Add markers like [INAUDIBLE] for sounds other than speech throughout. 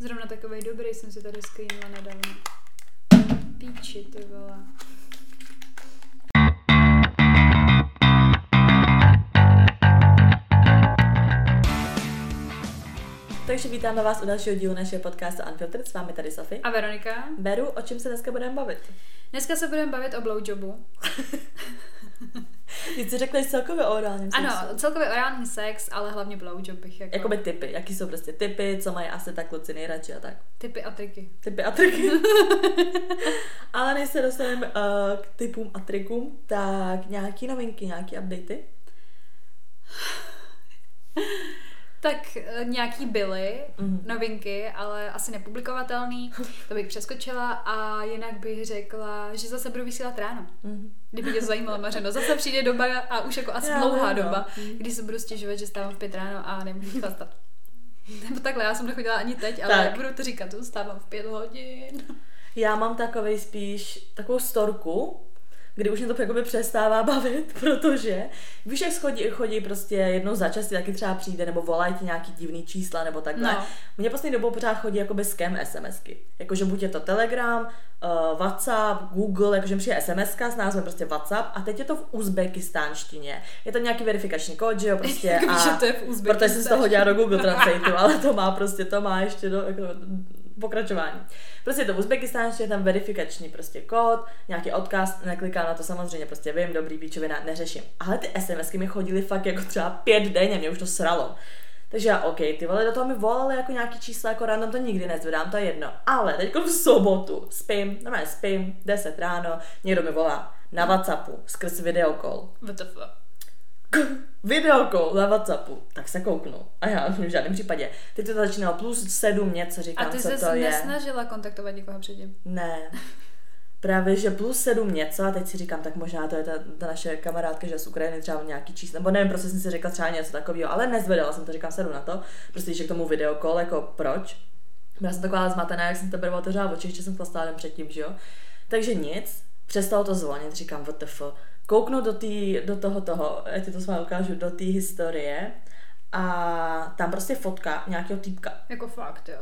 Zrovna takový dobrý jsem si tady screenla nedávno. Píči, ty vole. Takže vítáme vás u dalšího dílu našeho podcastu Unfiltered. S vámi tady Sofie. A Veronika? Beru, o čem se dneska budeme bavit? Dneska se budeme bavit o blowjobu. [LAUGHS] Ty jsi řekla celkově o orálním Ano, celkově orální sex, ale hlavně blowjob bych jako... Jakoby typy, jaký jsou prostě typy, co mají asi tak kluci nejradši a tak. Typy a triky. Typy a triky. [LAUGHS] Ale než se dostaneme uh, k typům a trikům, tak nějaký novinky, nějaký updaty. Tak eh, nějaký byly Mhm. novinky, ale asi nepublikovatelný, [LAUGHS] to bych přeskočila a jinak bych řekla, že zase budu vysílat ráno. Mhm. Kdyby tě zajímalo, Mařeno. Zase přijde doba a už jako asi Já dlouhá no. doba, kdy se budu stěžovat, že stávám v pět ráno a nemůžu chlastat. Nebo takhle, já jsem nechodila ani teď, ale Tak. budu to říkat, stávám v pět hodin. Já mám takový spíš takovou storku, kdy už mě to jakoby přestává [LAUGHS] bavit, protože víš, jak chodí, chodí prostě jednou za čas, taky třeba přijde, nebo volají ti nějaký divný čísla, nebo takhle. No. Mně poslední dobou pořád chodí jakoby scam SMSky. Jakože buď je to Telegram, uh, WhatsApp, Google, jakože mi přijde SMS s názvem prostě WhatsApp a teď je to v uzbekistánštině. Je to nějaký verifikační kód, že jo, prostě. [LAUGHS] Víš, a to je v Protože jsem z toho dělala do Google Translate, ale to má prostě, to má ještě do, jako, pokračování. Prostě je to v uzbekistánštině, tam verifikační prostě kód, nějaký odkaz, neklikám na to samozřejmě, prostě vím, dobrý píčovina, neřeším. Ale ty SMSky mi chodily fakt jako třeba pět denně, mě už to sralo. Takže já, OK, ty vole, do toho mi volali jako nějaký čísla, jako random to nikdy nezvedám, to je jedno. Ale teď v sobotu spím, normálně spím, 10 ráno, někdo mi volá na Whatsappu skrz videokol. WTF. Videokol na Whatsappu, tak se kouknu. A já v žádném případě. Teď to začínalo plus sedm něco, A říkám, ty co se to je. nesnažila kontaktovat někoho předtím? Ne. Právě, že plus sedm něco a teď si říkám, tak možná to je ta, ta naše kamarádka, že z Ukrajiny třeba nějaký číslo, nebo nevím, prostě jsem si řekla třeba něco takového, ale nezvedala jsem to, říkám, sedu na to, prostě že k tomu videokol, jako proč. Byla jsem taková zmatená, jak jsem to prvé otevřela oči, ještě jsem chlastala den předtím, že jo. Takže nic, přestalo to zvonit, říkám, WTF. Kouknu do, tý, do toho toho, já ti to s vámi ukážu, do té historie a tam prostě fotka nějakého týpka, Jako fakt, jo.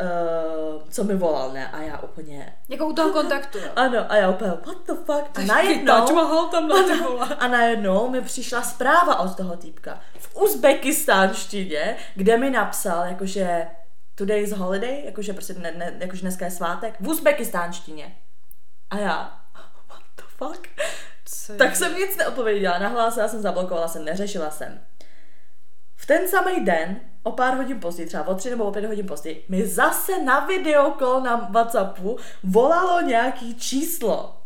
uh, co mi volal, ne? A já úplně, Jako u toho kontaktu, jo. ano, a já úplně, what the fuck? A najednou, Mahal tam na vole. a najednou mi přišla zpráva od toho týpka v uzbekistánštině, kde mi napsal, jakože today's holiday, jakože prostě ne, ne, jakože dneska je svátek, v uzbekistánštině. A já, what the fuck? Co je? Tak jsem nic neodpověděla, nahlásila jsem, zablokovala jsem, neřešila jsem. V ten samý den, o pár hodin později, třeba o tři nebo o pět hodin později, mi zase na videokol na Whatsappu volalo nějaký číslo,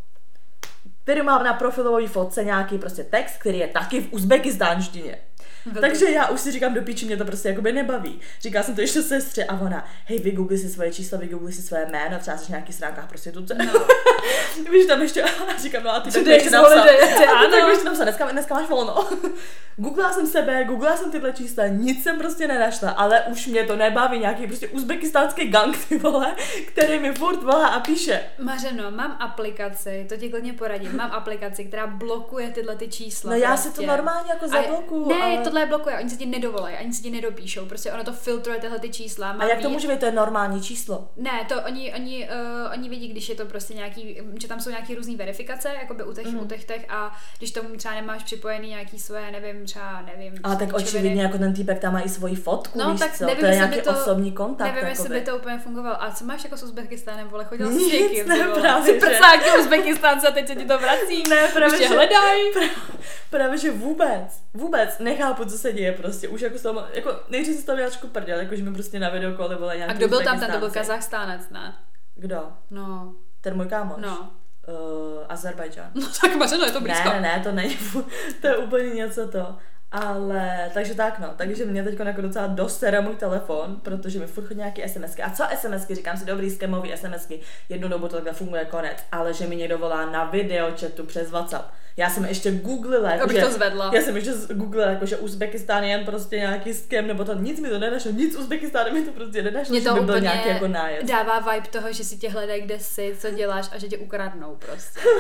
který má na profilové fotce nějaký prostě text, který je taky v uzbekistánštině. Velký. Takže já už si říkám do píči, mě to prostě jakoby nebaví. Říkala jsem to ještě sestře a ona, hej, vygoogli si svoje číslo, vygoogli si svoje jméno, třeba jsi nějaký stránkách prostituce. No. [LAUGHS] Víš, tam ještě, a říkám, no a ty tak Today ještě napsal, ty a ty tak ano. ještě napsal, dneska, dneska máš volno. [LAUGHS] Googlila jsem sebe, googlila jsem tyhle čísla, nic jsem prostě nenašla, ale už mě to nebaví, nějaký prostě uzbekistánský gang, ty vole, který mi furt volá a píše. Mařeno, mám aplikaci, to ti klidně poradím, mám aplikaci, která blokuje tyhle ty čísla. No já prostě. si to normálně jako zablokuju, Ne, ale... tohle je blokuje, oni se ti nedovolají, ani se ti nedopíšou, prostě ono to filtruje tyhle ty čísla. A má jak to může být, to je normální číslo? Ne, to oni, oni, uh, oni vidí, když je to prostě nějaký, že tam jsou nějaký různý verifikace, jakoby u těch, mm. u těch, těch a když tomu třeba nemáš připojený nějaký své, nevím, třeba, nevím, Ale tak očividně jako ten týpek tam má i svoji fotku, No, víš tak co? nevím, to je nějaký to- osobní kontakt. Nevím, jestli by to úplně fungovalo. A co máš jako s Uzbekistánem, vole? Chodil jsi s někým? právě, Jsi že- prcáky Uzbekistánce a teď se ti to vrací. Ne, právě, že- hledaj. [LAUGHS] Právě, že vůbec, vůbec nechápu, co se děje prostě. Už jako toho, jako nejdřív se z toho dělačku prdel, jako že mi prostě na videokole vole nějaký A kdo byl tam? Ten to byl. Kazachstánec, ne? Kdo? No, Ten můj kámoš? no. Uh, Azerbajdžán. No [LAUGHS] tak Mařeno, je to blízko. Ne, ne, ne, to není, [LAUGHS] to je úplně něco to. Ale, takže tak no, takže mě teď jako docela dost sere můj telefon, protože mi furt chodí nějaké SMSky. A co SMSky? Říkám si, dobrý, skemový SMSky, jednu dobu to takhle funguje konec, ale že mi někdo volá na videochatu přes WhatsApp. Já jsem ještě googlila, jako, že, to zvedla. já jsem ještě googlila, jako, že Uzbekistán je jen prostě nějaký skem, nebo to nic mi to nenašlo, nic Uzbekistánu mi to prostě nenašlo, Mě že to by byl úplně nějaký jako nájezd. dává vibe toho, že si tě hledají, kde jsi, co děláš a že tě ukradnou prostě. [LAUGHS]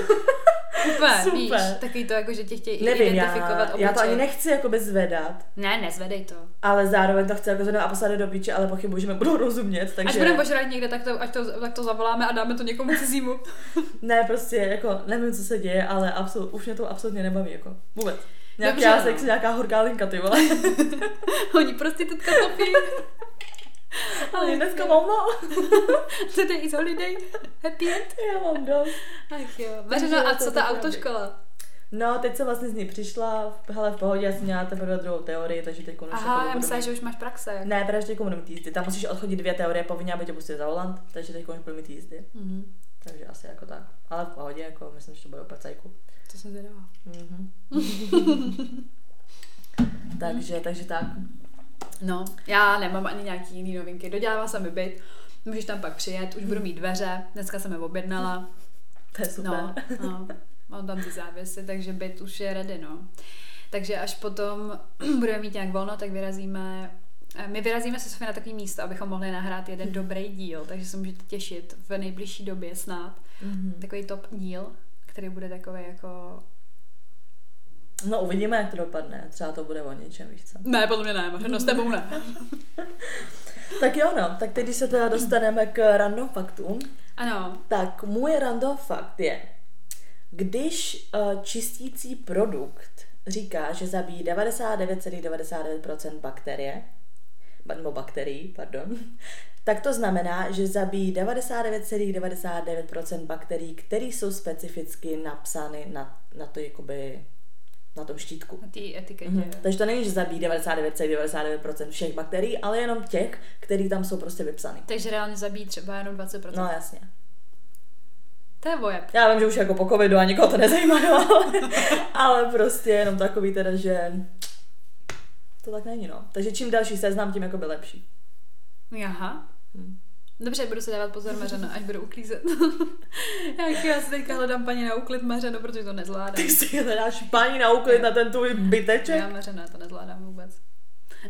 Úplně, Super. víš, takový to jako, že tě chtějí Nevím, identifikovat já, já to ani nechci jakoby zvedat, Ne, nezvedej to. ale zároveň to chci jako zvedat a poslat do píče, ale pochybuji, že mi budou rozumět, takže... Až budeme požrat někde, tak to, ať to, tak to zavoláme a dáme to někomu cizímu. [LAUGHS] Ne, prostě jako nevím, co se děje, ale absolut, už mě to absolutně nebaví, jako vůbec. Nějaký Dobře, já no. sex, nějaká horká linka, ty vole. [LAUGHS] Oni prostitutka topí. [LAUGHS] Ale dneska mám no. Today is holiday. Happy end. Já mám dost. Ach jo. Mařeno, a co ta autoškola? No, teď jsem vlastně z ní přišla, hele, v pohodě, já jsem měla teprve druhou teorii, takže teď konečně Aha, jako já mít- že už máš praxe. Ne, teda ještě budu mít jízdy. Tam musíš odchodit dvě teorie povinně, aby tě pustili za volant, takže teď konečně budu mít jízdy. Mhm. Takže asi jako tak. Ale v pohodě, jako myslím, že to bude úplně cajku. To jsem zvědavá. Mhm. [LAUGHS] takže, takže tak. No, já nemám ani nějaký jiný novinky. Dodělává se mi byt, můžeš tam pak přijet, už budu mít dveře, dneska jsem je objednala. To je super. No, no, [LAUGHS] mám tam ty závěsy, takže byt už je ready, no. Takže až potom [CLEARS THROAT] budeme mít nějak volno, tak vyrazíme eh, my vyrazíme se Sofie na takový místo, abychom mohli nahrát jeden dobrý díl, takže se můžete těšit v nejbližší době snad. Mhm. Takový top díl, který bude takový jako... No uvidíme, jak to dopadne. Třeba to bude o něčem, víš co. Ne, podle mě ne, no s tebou ne. [LAUGHS] Tak jo, no. Tak teď, když se teda dostaneme k random faktům, Ano, tak můj random fakt je, když uh, čistící produkt říká, že zabíjí 99,99% bakterie, ba- nebo bakterií, pardon, [LAUGHS] tak to znamená, že zabíjí 99,99% bakterií, které jsou specificky napsány na, na to jakoby na tom štítku. na té etiketě. Mhm. Takže to není, že zabíjí 99,99% všech bakterií, ale jenom těch, které tam jsou prostě vypsané. Takže reálně zabíjí třeba jenom 20%. No jasně. To je vojeb. Já vím, že už jako po covidu a nikoho to nezajímá, no, ale, [LAUGHS] ale prostě jenom takový teda, že to tak není, no. Takže čím další seznam, tím jako by lepší. Aha. Hm. Dobře, budu se dávat pozor Mařeno, až budu uklízet. [LAUGHS] Jak já si teďka hledám paní na úklid Mařeno, protože to nezvládám. Ty si hledáš paní na úklid na ten tvůj byteček? Já Mařeno, já to nezvládám vůbec.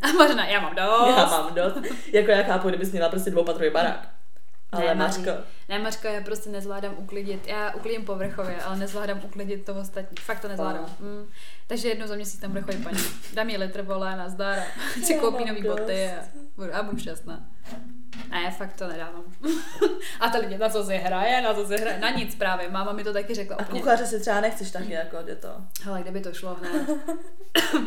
A Mařena, já mám dost. Já mám dost. Jako já chápu, kdybys měla prostě dvoupatrový barák. Ale Ne, Mařko. Ne, Mařko, já prostě nezvládám uklidit. Já uklidím povrchově, ale nezvládám uklidit to ostatní. Fakt to nezvládám. Mm. Takže jednou za měsíc tam bude chodit paní. Dám jí litr volé, nazdar. a [LAUGHS] Si koupí nový boty a budu, a budu šťastná. Ne, fakt to nedávám. [LAUGHS] a ta lidi, na co si hraje, na co si hraje, na nic právě. Máma mi to taky řekla a úplně. kuchaře si třeba nechceš taky, jako je to. Hele, kdyby to šlo hned.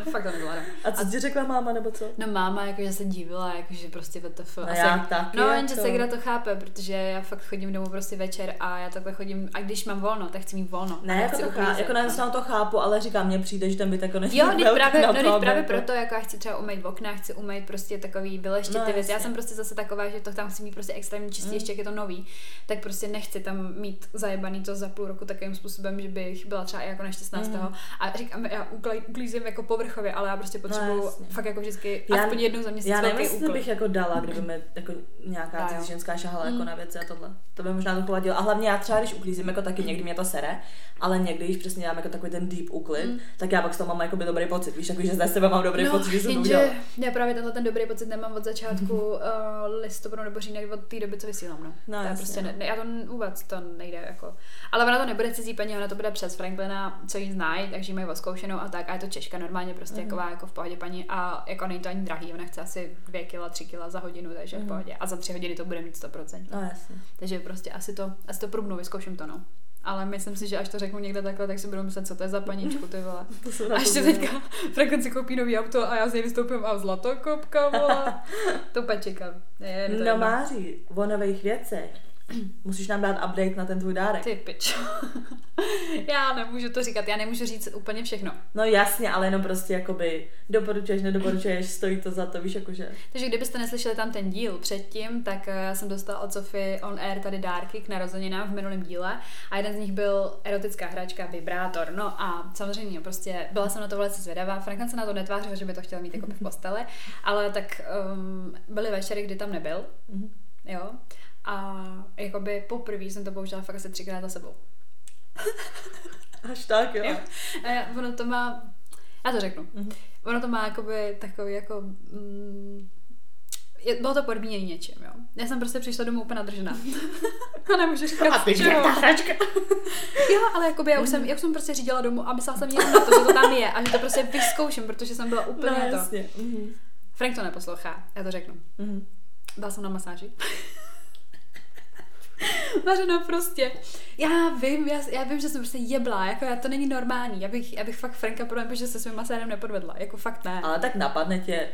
[LAUGHS] fakt to nezvládám. A co ti řekla máma, nebo co? No máma jakože se divila, jakože prostě VTF. No Asi- já taky, No, jako. jenže Segra to chápe, protože já fakt chodím domů prostě večer a já takhle chodím, a když mám volno, tak chci mít volno. Ne, A jako to, chápu, jako na stranu to chápu, ale říkám, mně přijde, že ten byt jako není Jo, když velký právě, no, právě jako- proto, jako já chci třeba umýt okna, chci umýt prostě takový vyleštit No, ty věci. Já jsem prostě zase taková, že to tam chci mít prostě extrémně čistý, Mm. ještě jak je to nový, tak prostě nechci tam mít zajebaný to za půl roku takovým způsobem, že bych byla třeba i jako nešťastná z Mm. toho. A říkám, já uklí- uklízím jako povrchově, ale já prostě potřebuju No, jasně. fakt jako vždycky Já- aspoň jednou za měsíc Já nevím, jestli bych jako dala, kdyby mi [CLEARS THROAT] jako nějaká cizí ženská šahala Mm. jako na věci a tohle. To by možná trochu vadilo. A hlavně já třeba, když uklízím, jako taky někdy mě to sere, ale někdy, když přesně dělám jako takový ten deep úklid, Mm. tak já pak z toho mám jako by dobrý pocit. Víš, jako, že ze sebe mám dobrý no, pocit, že jsem to jenže udělala. já právě tenhle ten dobrý pocit nemám od začátku [LAUGHS] uh, listopadu nebo října, od té doby, co vysílám. No. No, to jasně, prostě no. ne, ne, já to vůbec to nejde jako. Ale ona to nebude cizí paní, ona to bude přes Franklina, co jí znají, takže ji mají oskoušenou a tak. A je to Češka normálně prostě Mhm. mm. taková jako v pohodě paní a jako není to ani drahý, ona chce asi 2 kila, 3 kila za hodinu, takže Mhm. v pohodě. A za 3 hodiny to bude mít 100%. No jasně. Takže prostě asi to, asi to průbnu, vyzkouším to, no. Ale myslím si, že až to řeknu někde takhle, tak si budu myslet, co to je za paníčku, ty vole. [LAUGHS] To A ještě teďka Franklin si koupí nový auto a já z něj vystoupím a zlatokopka, vole. [LAUGHS] To úplně čekám. Je, mi to No. Máří, o nových věcech. [CLEARS THROAT] Musíš nám dát update na ten tvůj dárek. Ty pič. [LAUGHS] já nemůžu to říkat, já nemůžu říct úplně všechno. No jasně, ale jenom prostě jakoby doporučuješ, nedoporučuješ, stojí to za to, víš, jakože. Takže kdybyste neslyšeli tam ten díl předtím, tak eh, já jsem dostala od Sofie on air tady dárky k narozeninám v minulém díle a jeden z nich byl erotická hračka vibrátor. No a samozřejmě prostě byla jsem na to velice zvědavá. Franklin se na to netvářil, že by to chtěl mít jako v posteli, ale tak um, byly večery, kdy tam nebyl. Mhm. Jo. A jakoby poprvé jsem to použila fakt asi třikrát za sebou. [LAUGHS] Až tak, jo. Jo. A ono to má, já to řeknu, Mhm. ono to má jakoby takový jako, mm, je, bylo to podmíněný něčím, jo. Já jsem prostě přišla domů úplně nadržená. [LAUGHS] a nemůžu říkat, A ty čeho. ta hračka. [LAUGHS] Jo, ale jakoby já už jsem, já už jsem prostě řídila domů a myslela jsem jenom na to, že to tam je a že to prostě vyzkouším, protože jsem byla úplně No to. jasně. Mhm. Frank to neposlouchá, já to řeknu. Mhm. Byla jsem na masáži. [LAUGHS] Mařeno prostě. Já vím, já, já vím, že jsem prostě jebla, jako já, to není normální. Já bych, já bych fakt Franka podle že se svým masérem nepodvedla, jako fakt ne. Ale tak napadne tě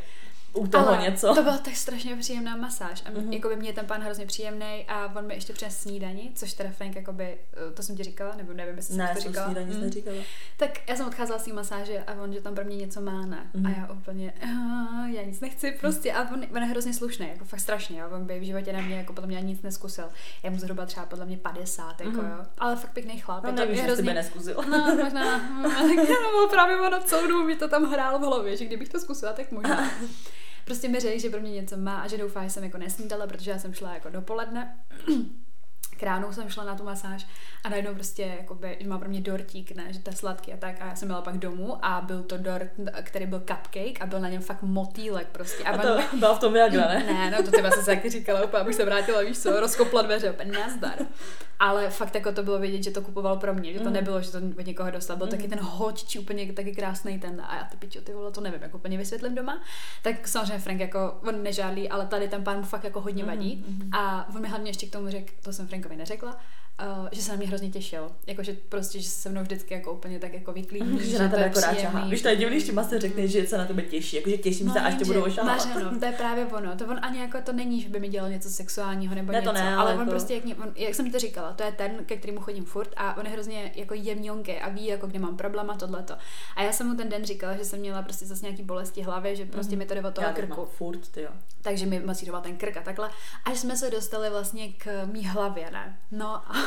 u toho Ale něco. To byla tak strašně příjemná masáž. A Mhm. mm-hmm. jako by mě ten pán hrozně příjemný a on mi ještě přinesl snídani, což teda Frank jakoby, eh, to jsem ti říkala, nebo nevím, jestli jsem Ne, ti to jsem říkala. snídaní Mm. neříkala. Tak já jsem odcházela z té masáže a on, že tam pro mě něco má, ne. Mhm. A já úplně, "Ah, já nic nechci prostě. A on, on je hrozně slušný, jako fakt strašně. Jo. On by v životě na mě, jako podle mě nic neskusil. Já mu zhruba třeba podle mě 50, jako Mhm. jo. Ale fakt pěkný chlap. No je že by neskusil. No, možná. no, [LAUGHS] právě ono celou dobu mi to tam hrálo v hlavě, že kdybych to zkusila, tak možná. [LAUGHS] Prostě mi řekl, že pro mě něco má a že doufá, že jsem jako nesnídala, protože já jsem šla jako dopoledne. K ránu jsem šla na tu masáž a najednou prostě, jakoby, že má pro mě dortík, ne, že to je sladký a tak. A já jsem měla pak domů a byl to dort, který byl cupcake a byl na něm fakt motýlek prostě. A on- to byla v tom Viagra, ne? ne, no to ty jsem se taky říkala, úplně abych se vrátila, víš co, rozkopla dveře, úplně nazdar. Ale fakt jako to bylo vidět, že to kupoval pro mě, že to Mhm. nebylo, že to od někoho dostal. Byl Mhm. taky ten hoďčí, úplně taky krásný ten, a já ty pičo, ty vole, to nevím, jako úplně vysvětlím doma. Tak samozřejmě Frank jako, on nežádlí, ale tady ten pán mu fakt jako hodně vadí. Mhm. A on mi hlavně ještě k tomu řekl, to jsem Frankovi neřekla, Uh, že se na mě hrozně těšil. Jakože prostě, že se se mnou vždycky jako úplně tak jako vyklídí. Že na tebe to jako rád příjemný. čahá. Víš, to je divný, ti master řekne, že se na tebe těší. Jakože těším se, až tě budu ošávat. Mařeno, to je právě ono. To on ani jako to není, že by mi dělal něco sexuálního nebo Ne, to něco. ne, ale ale on jako- prostě, jak, mě, on, jak jsem ti to říkala, to je ten, ke kterému chodím furt a on je hrozně jako jemňonký a ví, jako kde mám problém a tohleto. A já jsem mu ten den říkala, že jsem měla prostě zase nějaký bolesti hlavy, že prostě Mhm. mi to jde od toho Já krku. furt, ty jo. Takže mi masíroval ten krk a takhle. Až jsme se dostali vlastně k mý hlavě, ne? No a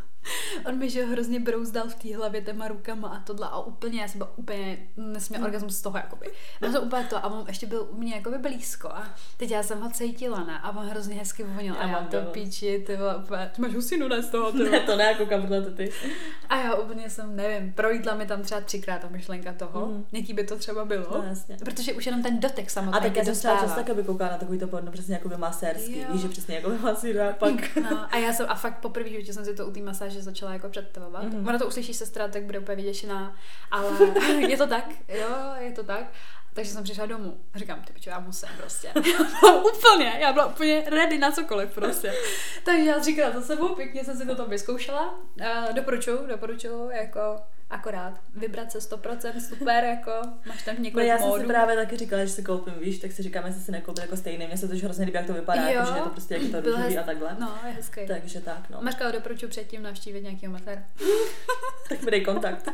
[LAUGHS] on mi, že hrozně brouzdal v té hlavě těma rukama a tohle a úplně, já jsem byla úplně, nesměl Hmm. orgasmus z toho, jakoby. Bylo to úplně to a on ještě byl u mě jakoby blízko a teď já jsem ho cítila, ne? A on hrozně hezky vonil a já mám to dost. píči, ty vole, úplně, ty máš husinu, ne z toho, ty [LAUGHS] Ne, to ne, jako kam to ty. [LAUGHS] A já úplně jsem, nevím, projídla mi tam třeba třikrát ta myšlenka toho, Mhm. jaký by to třeba bylo. No, jasně. Protože už jenom ten dotek samotný A tak já jsem třeba často taky koukala na takový to porno, přesně jako by masérský. Víš, že přesně jako by masíruje a pak. No, a já jsem, a fakt poprvé životě jsem si to u té masáže začala jako představovat. Mhm. Mm-hmm. Ona to uslyší sestra, tak bude úplně vyděšená, ale [LAUGHS] je to tak, jo, je to tak. Takže jsem přišla domů. Říkám, ty já musím prostě. Byla [LAUGHS] úplně, já byla úplně ready na cokoliv prostě. Takže já říkala to sebou, pěkně jsem si to tam vyzkoušela. Uh, doporučuju, doporučuju, jako akorát vybrat se 100%, super, jako máš tam No několik já jsem módů. si právě taky říkala, že si koupím, víš, tak si říkám, jestli si nekoupím jako stejný. Mně se to už hrozně líbí, jak to vypadá, Jo, jako, že je to prostě jak je to růžový hez- a takhle. No, je hezký. Takže tak, no. Mařka, doporučuji předtím navštívit nějakého maséra. [LAUGHS] [LAUGHS] Tak mi dej kontakt.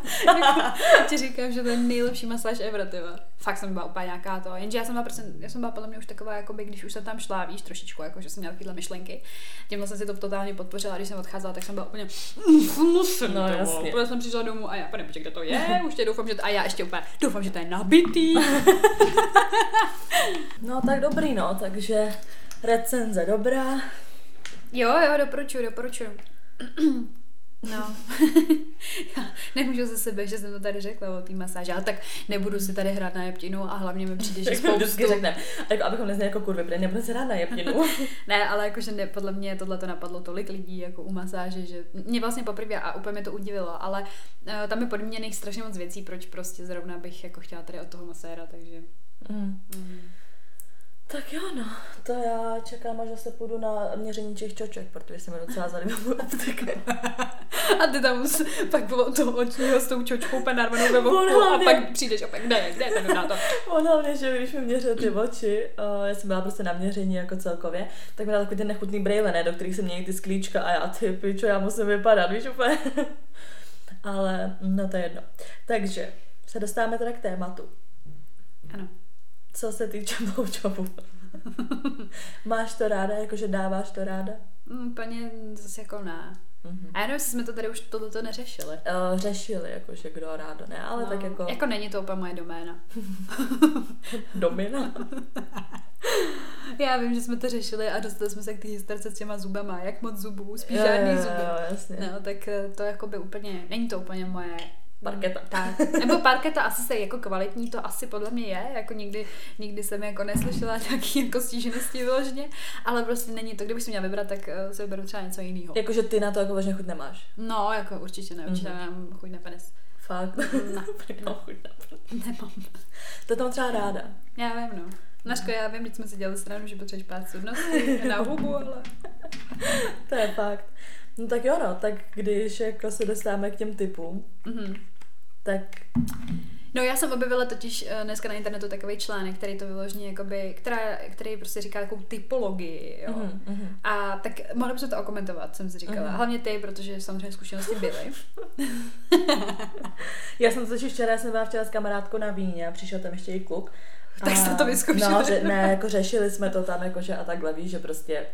ti říkám, že to je nejlepší masáž ever, ty vole. Fakt jsem byla úplně nějaká to. Jenže já jsem byla prostě, já jsem byla podle mě už taková, jakoby, když už jsem tam šla, víš, trošičku, jako, že jsem měla takovéhle myšlenky. Tímhle jsem si to totálně podpořila, když jsem odcházela, tak jsem byla úplně, No, jasně. Jsem přišla domů a já, pane, počkej, kde to je, už tě doufám, že to, a já ještě úplně, doufám, že to je nabitý. [LAUGHS] No tak dobrý, no, takže recenze dobrá. Jo, jo, doporučuju, doporučuju. [CLEARS THROAT] No, já [LAUGHS] nemůžu ze sebe, že jsem to tady řekla o té masáži, ale tak nebudu si tady hrát na jeptinu a hlavně mi přijde, že [LAUGHS] spoustu... vždycky řekneme. Jako abychom nezněli jako kurvy, protože nebudu se rád na jeptinu. [LAUGHS] Ne, ale jakože ne, podle mě tohle to napadlo tolik lidí jako u masáže, že mě vlastně poprvé a úplně mě to udivilo, ale uh, tam je podmíněných strašně moc věcí, proč prostě zrovna bych jako chtěla tady od toho maséra, takže... Mm. Mm. Tak jo, no. To já čekám, až zase půjdu na měření těch čoček, protože se mi docela zalíbila [LAUGHS] moje optika. A ty tam s- pak bylo toho očního s tou čočkou úplně narvanou ve voku a pak přijdeš a pak je, kde je ten to. On hlavně, že když mi měřil ty oči, uh, já jsem byla prostě na měření jako celkově, tak mi dal takový ten nechutný brejle, ne, do kterých se mění ty sklíčka a já ty pičo, já musím vypadat, víš úplně. [LAUGHS] Ale no to je jedno. Takže se dostáváme teda k tématu. Ano. Co se týče [LAUGHS] blowjobu. [LAUGHS] Máš to ráda, jakože dáváš to ráda? Mm, Úplně zase jako ne. Mhm. A já nevím, jestli jsme to tady už tohleto neřešili. Uh, řešili, jakože kdo rádo, ne, ale no, tak jako, jako není to úplně moje doména. [LAUGHS] domina. Já vím, že jsme to řešili a dostali jsme se k té historce s těma zubama. Jak moc zubů, spíš Jo, žádný jo, zuby. Jo, jasně. No, tak eh, to jako by úplně, není to úplně moje Parketa. Tak. Nebo parketa asi se jako kvalitní, to asi podle mě je, jako nikdy, nikdy jsem jako neslyšela [LAUGHS] nějaký jako stížnosti vyloženě, ale prostě není to, kdybych si měla vybrat, tak uh, si vyberu třeba něco jiného. Jakože ty na to jako vážně chuť nemáš. No, jako určitě ne, určitě Mhm. mm-hmm. mám chuť na penis. Fakt. No. [LAUGHS] Nemám chuť na Nemám. To tam třeba ráda. Já vím, no. Naško, já vím, když jsme si dělali stranu, že potřebuješ pát sudnosti na hubu, ale... [LAUGHS] To je fakt. No tak jo no, tak když jako se dostáváme k těm typům, Mhm. tak No já jsem objevila totiž eh, dneska na internetu takový článek, který to vyloženě jakoby, která, který prostě říká takovou typologii, jo. Mhm, mhm. A tak mohla bych to okomentovat, jsem si říkala. Mhm. Hlavně ty, protože samozřejmě zkušenosti byly. [LAUGHS] Já jsem totiž včera, jsem byla včera s kamarádkou na víně a přišel tam ještě i kluk. Tak jste to vyzkoušeli. No, že, ne, jako řešili jsme to tam, jakože a takhle víš, že prostě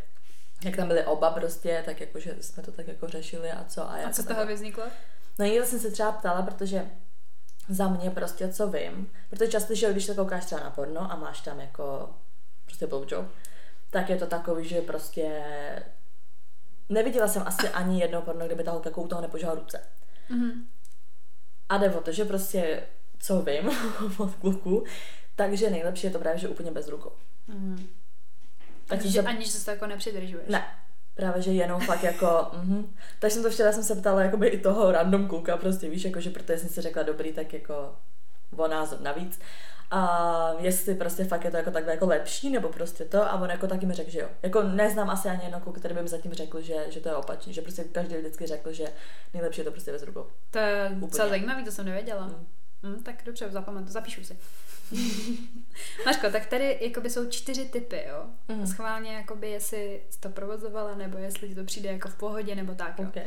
jak tam byli oba prostě, tak jakože jsme to tak jako řešili a co. A, A jako co z toho takhle. vzniklo? No někdo jsem se třeba ptala, protože za mě prostě co vím, protože často, že když se koukáš třeba na porno a máš tam jako prostě blowjob, tak je to takový, že prostě neviděla jsem asi ani jedno porno, kde by ta holka jako u toho nepožala ruce. Mhm. A jde o to, že prostě co vím [LAUGHS] od kluku, takže nejlepší je to právě, že úplně bez rukou. Mhm. Tak jsem Aniž, se... aniž se to jako nepřidržuješ. Ne, právě, že jenom fakt jako, mhm. Tak jsem to včera jsem se ptala jakoby i toho random kluka, prostě víš, jakože protože jsem si řekla dobrý, tak jako o názor navíc. A jestli prostě fakt je to jako takhle jako lepší, nebo prostě to, a on jako taky mi řekl, že jo. Jako neznám asi ani jedno kluka, který by mi zatím řekl, že, že to je opačně, že prostě každý vždycky řekl, že nejlepší je to prostě bez rukou. To je Úplně. docela zajímavý, to jsem nevěděla. Mm. Mm, tak dobře, zapamatuju, zapíšu si. [LAUGHS] Maško, tak tady jakoby jsou čtyři typy, jo? Mhm. Schválně, jakoby, jestli jsi to provozovala, nebo jestli ti to přijde jako v pohodě, nebo tak, jo. Okay.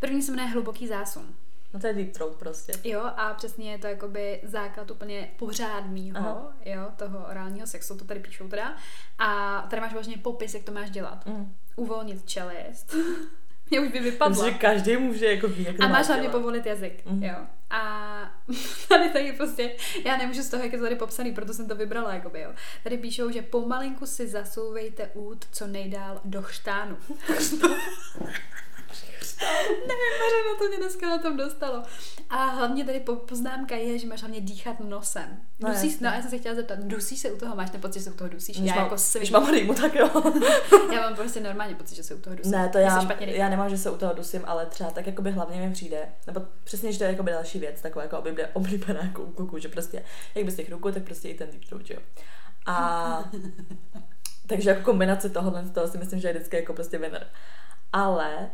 První se jmenuje hluboký zásun. No to je deep throat prostě. Jo, a přesně je to jakoby základ úplně pořádného, Aha. jo, toho orálního sexu, to tady píšou teda. A tady máš vlastně popis, jak to máš dělat. Mm. Uvolnit čelist. [LAUGHS] Mě už by vypadla. Protože každý může jako ví, jak A má máš hlavně povolit jazyk, Mhm. jo. A [LAUGHS] tady taky prostě, já nemůžu z toho, jak je to tady popsaný, proto jsem to vybrala, jakoby, jo. Tady píšou, že pomalinku si zasouvejte út co nejdál do chřtánu. [LAUGHS] [LAUGHS] Nevím, Mařena, to mě dneska na tom dostalo. A hlavně tady po, poznámka je, že máš hlavně dýchat nosem. No, Dusíš, jasně. no, já jsem se chtěla zeptat, dusíš se u toho, máš ten pocit, že se u toho dusíš? Když já mám, jako když svin. mám rýmu, tak jo. [LAUGHS] Já mám prostě normálně pocit, že se u toho dusím. ne, to já, se já nemám, že se u toho dusím, ale třeba tak jako by hlavně mi přijde, nebo přesně, že to je jako by další věc, taková jako oblíbená, oblíbená jako u kluků, že prostě jak bez těch rukou, tak prostě i ten deep throat, jo. A [LAUGHS] takže jako kombinace tohohle z toho si myslím, že je vždycky jako prostě winner. Ale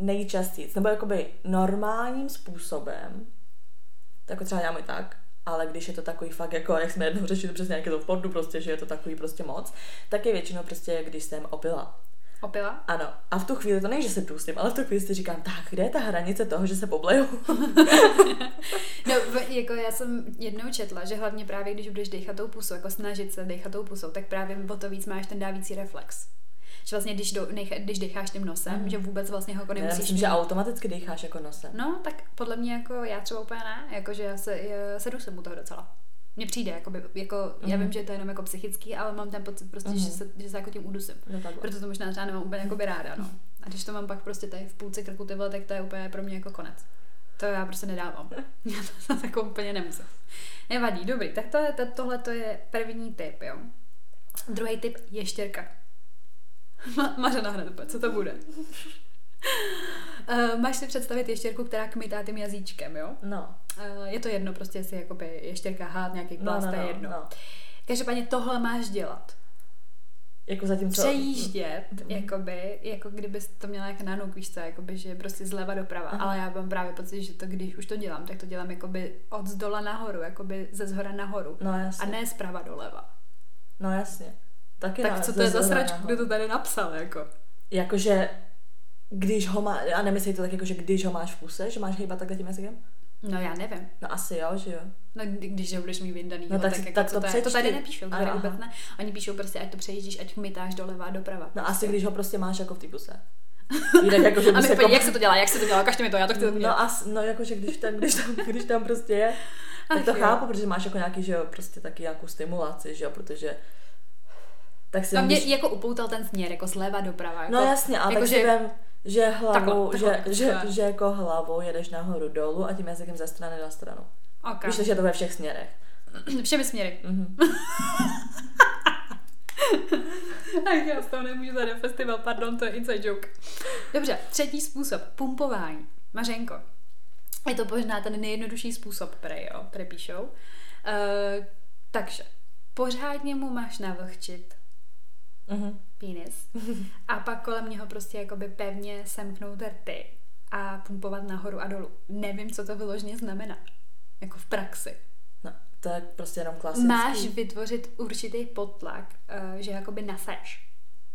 nejčastěji, nebo jakoby normálním způsobem, tak jako třeba dělám i tak, ale když je to takový fakt jako, jak jsme jednou řešili přesně nějaké to v portu prostě, že je to takový prostě moc, tak je většinou prostě, když jsem opila. Opila? Ano. A v tu chvíli to není, že se dusím, ale v tu chvíli si říkám, tak kde je ta hranice toho, že se pobleju? [LAUGHS] No, jako já jsem jednou četla, že hlavně právě, když budeš dechat tou pusou, jako snažit se dechat tou pusou, tak právě o to víc máš ten dávící reflex. Že vlastně, když, do, nech, když decháš tím nosem, Mhm. že vůbec vlastně ho jako Já nemusíš myslím, že automaticky dýcháš jako nosem. No, tak podle mě jako já třeba úplně ne, jakože já se, já se dusím u toho docela. Mně přijde, jakoby, jako, já Mhm. vím, že to je jenom jako psychický, ale mám ten pocit prostě, Mhm. že, se, že se jako tím udusím. No takhle. Proto to možná třeba nemám úplně jakoby ráda, no. A když to mám pak prostě tady v půlce krku ty vole, tak to je úplně pro mě jako konec. To já prostě nedávám. [LAUGHS] Já to zase jako úplně nemusím. Nevadí, dobrý. Tak to je, to, tohle to je první typ, jo. Druhý typ ještěrka. Ma, Mařena hned co to bude? Uh, máš si představit ještěrku, která kmitá tím jazyčkem, jo? No. Uh, je to jedno, prostě jestli jakoby ještěrka, hád, nějaký No, plast, no, to je no, jedno. no. Každopádně tohle máš dělat. Jako zatímco... Přejíždět, Mhm. jakoby, jako kdybys to měla jak na nuk, víš co, jakoby, že prostě zleva doprava. Aha. Ale já mám právě pocit, že to, když už to dělám, tak to dělám jakoby od zdola nahoru, jakoby ze zhora nahoru. No A jasně. ne zprava doleva. No jasně. Taky Tak na- co to je za sračku, kdo to tady napsal, jako? Jakože, když ho má, a nemyslíte to tak jako, že když ho máš v puse, že máš hýbat takhle tím jazykem? No já nevím. No asi jo, že jo. No, kdy- když ho budeš mít vyndaný, No, tak tak, jako, tak to to, to tady nepíšou, tady Aha. vůbec ne. Oni píšou prostě, ať to přejíždíš, ať mytáš doleva a doprava. No asi když ho prostě máš jako v té puse. [LAUGHS] Jinak jako, že A my, jako... jak se to dělá, jak se to dělá, kažte mi to, já to chci no, No, as, no jakože když tam, když tam, když tam prostě je, tak Ach to jo. chápu, protože máš jako nějaký, že jo, prostě taky nějakou stimulaci, že jo, protože tak si No mě když- jako upoutal ten směr, jako zleva doprava. Jako, No jasně, ale jako, tak že- si vem, Že hlavou, Takhle, že, takhle, že, takhle. že jako hlavou jedeš nahoru dolů a tím jazykem ze strany na stranu. Ok. Víš, že je to ve všech směrech. [CLEARS THROAT] Všemi směry. Mhm. [LAUGHS] Ach, já z toho nemůžu na festival, pardon, to je inside joke. Dobře, třetí způsob, pumpování. Mařenko. Je to možná ten nejjednodušší způsob, prej, jo, prej píšou. Uh, takže, pořádně mu máš navlhčit Mhm. penis a pak kolem něho prostě jakoby pevně semknout rty a pumpovat nahoru a dolů. Nevím, co to vyloženě znamená. Jako v praxi. No, to je prostě jenom klasický. Máš vytvořit určitý potlak, uh, že jakoby naseš.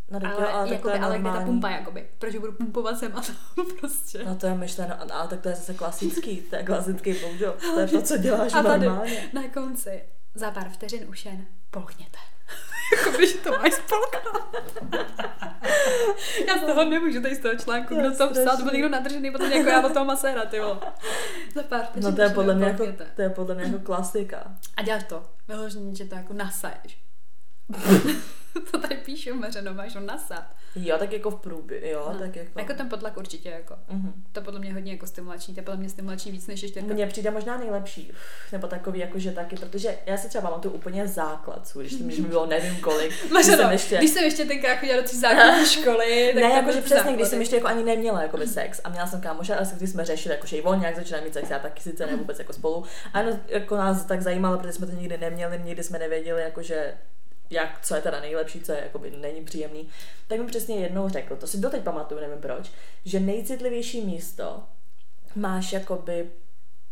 no, Ale, jo, ale jakoby, ale kde ta pumpa, jakoby? Proč budu pumpovat sem a tam [LAUGHS] prostě? No to je myšleno, ale tak to je zase klasický, to je klasický blowjob. To je to, co děláš a tady normálně. na konci za pár vteřin už jen polkněte. [LAUGHS] Jakoby, že to máš spolknout. [LAUGHS] Já z toho nemůžu tady z toho článku, kdo to psal, to byl někdo nadržený, potom jako já od toho maséra, ty vole. Za pár No to je podle mě jako, to je podle mě jako klasika. A děláš to. Vyloženě, že to jako nasaješ. [LAUGHS] [LAUGHS] to tady píšu, Mařeno, máš ho nasat. Jo, tak jako v průběhu, jo, No. tak jako. Jako ten potlak určitě, jako. Mhm. To podle mě hodně jako stimulační, to je podle mě stimulační víc než ještě Mně přijde možná nejlepší, nebo takový jakože taky, protože já si třeba pamatuju úplně základ když, když mi bylo nevím kolik, [LAUGHS] když Mařeno, jsem ještě, když jsem ještě tenkrát chodila do té základní [LAUGHS] školy, tak ne, to jakože byly přesně, když základy. jsem ještě jako ani neměla jakoby sex a měla jsem kámoše, ale když jsme řešili, jakože i on nějak začíná mít sex, já taky sice ne vůbec jako spolu, a no, jako nás tak zajímalo, protože jsme to nikdy neměli, nikdy jsme nevěděli, jakože jak, co je teda nejlepší, co je jakoby není příjemný, tak mi přesně jednou řekl, to si doteď pamatuju, nevím proč, že nejcitlivější místo máš jakoby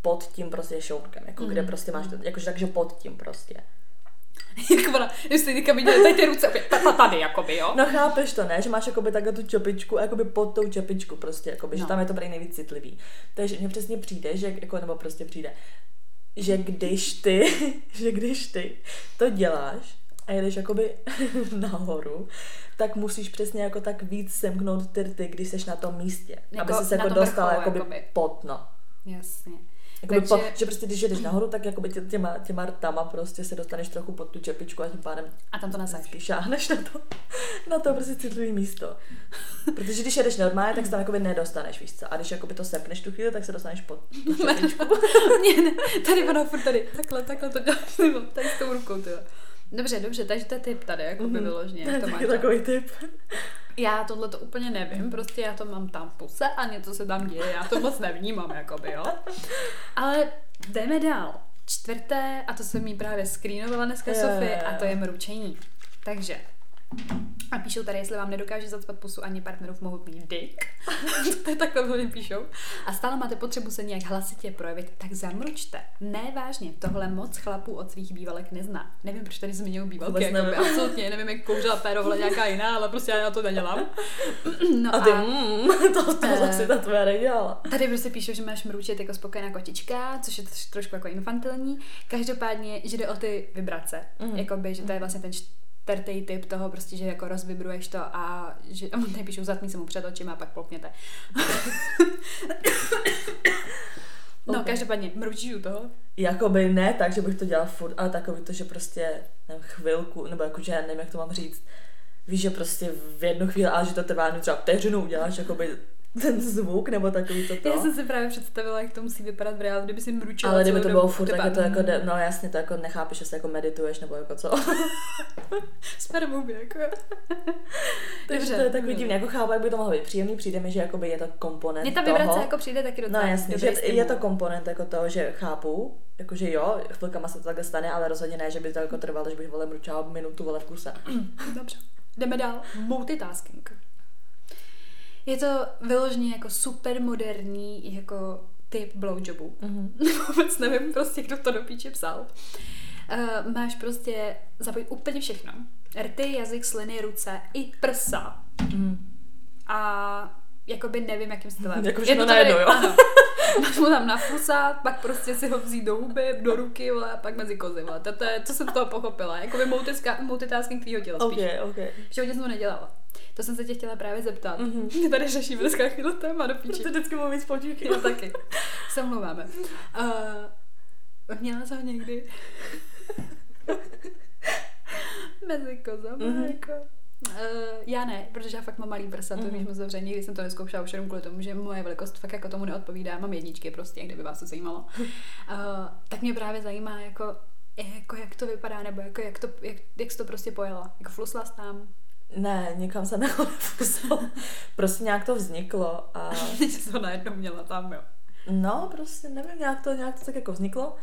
pod tím prostě šourkem, jako kde Mhm. prostě máš, to, jakože takže pod tím prostě. [LAUGHS] Jak ona, jestli teďka viděli tady ty ruce, ta- ta- tady, jakoby, jo? No chápeš to, ne? Že máš jakoby takhle tu čepičku jakoby pod tou čepičku prostě, jakoby, no. že tam je to prej nejvíc citlivý. Takže mně přesně přijde, že jako, nebo prostě přijde, že když ty, [LAUGHS] že když ty to děláš a jedeš jakoby [LAUGHS] nahoru, tak musíš přesně jako tak víc semknout ty rty, když jsi na tom místě. Jako aby se jako dostala vrcholu, jakoby, jakoby. pod, no. Jasně. Jakoby Takže- po, že prostě když jedeš nahoru, tak jakoby tě, těma, těma rtama prostě se dostaneš trochu pod tu čepičku a tím pádem A tam to šáhneš na to, [LAUGHS] na to prostě citlivý místo. Protože když jedeš normálně, tak se tam jakoby nedostaneš, víš co. A když jakoby to sepneš tu chvíli, tak se dostaneš pod tu [LAUGHS] čepičku. Mě ne, tady ona furt tady, takhle, takhle to děláš, nebo tady s tou rukou, ty. Dobře, dobře, takže to je tip tady, jako by Mhm. To jak je to máš. takový tip. Já tohle to úplně nevím, prostě já to mám tam puse a něco se tam děje, já to moc nevnímám, jakoby, jo. Ale jdeme dál. Čtvrté, a to jsem jí právě screenovala dneska Jo, Sofie, a to je mručení. Takže, a píšou tady, jestli vám nedokáže zacpat pusu ani partnerův mohutný dick. [LAUGHS] to je takhle hodně píšou. A stále máte potřebu se nějak hlasitě projevit, tak zamručte. Ne vážně, tohle moc chlapů od svých bývalek nezná. Nevím, proč tady zmiňují bývalky, Vůbec jakoby, nevím. absolutně, nevím, jak kouřila péro, nějaká jiná, ale prostě já na to nedělám. [CLEARS THROAT] No A ty, mm, [LAUGHS] to, to Eh. zase ta tvoje nedělala. Tady prostě píšou, že máš mručet jako spokojená kotička, což je troš- trošku jako infantilní. Každopádně, že jde o ty vibrace. Mm. Jakoby, že to je vlastně ten čtvrtý typ toho prostě, že jako rozvibruješ to a že a tady píšou zatmí se mu před očima a pak plopněte. no, Ok. každopádně, mručíš u toho? Jakoby ne tak, že bych to dělala furt, ale takový to, že prostě nevím, chvilku, nebo jakože já nevím, jak to mám říct. Víš, že prostě v jednu chvíli, ale že to trvá třeba vteřinu, uděláš jakoby ten zvuk, nebo takový to. Já jsem si právě představila, jak to musí vypadat v reálu, kdyby si mručila Ale kdyby to bylo furt, tak je to jako, de, no jasně, to jako nechápeš, že se jako medituješ, nebo jako co. [LAUGHS] Spermou jako. [LAUGHS] Takže Dobře, to je takový dobře. divný, jako chápu, jak by to mohlo být příjemný, přijde mi, že jakoby je to komponent Mně ta vibrace toho. jako přijde taky No docela jasně, že je to komponent jako toho, že chápu, jakože jo, chvilkama se to takhle stane, ale rozhodně ne, že by to jako trvalo, že bych vole mručala minutu vole v kuse. Dobře. Jdeme dál. Multitasking. Je to vyloženě jako super moderní jako typ blowjobu. Mhm. [LAUGHS] Vůbec nevím prostě, kdo to do píče psal. Uh, máš prostě zapojit úplně všechno. Rty, jazyk, sliny, ruce i prsa. Mhm. A jakoby nevím, jakým stylem. [LAUGHS] Jako všechno najednou, jo? Ano. Máš mu tam nafusat, pak prostě si ho vzít do huby, do ruky, vole, a pak mezi kozy, vole. To, to je, co jsem z toho pochopila. Jakoby multitasking tvýho těla spíš. Ok, ok. V životě jsem to nedělala. To jsem se tě chtěla právě zeptat. Mhm. My tady řešíme dneska chvíli téma do píči. Protože vždycky mám víc počíky. Jo, taky. Se mluváme. Uh, měla jsem někdy [LAUGHS] mezi kozama, Mhm. jako Uh, já ne, protože já fakt mám malý prsa, to Mhm. víš moc dobře, nikdy jsem to neskoušela už jenom kvůli tomu, že moje velikost fakt jako tomu neodpovídá, mám jedničky prostě, kdyby vás to zajímalo. Uh, [LAUGHS] tak mě právě zajímá, jako, jako jak to vypadá, nebo jako jak, to, jak, jak jsi to prostě pojela. Jako flusla tam, Ne, nikam se nefuslo. [LAUGHS] prostě nějak to vzniklo a [LAUGHS] jsi to najednou měla tam, jo. no, prostě nevím, nějak to, nějak to tak jako vzniklo.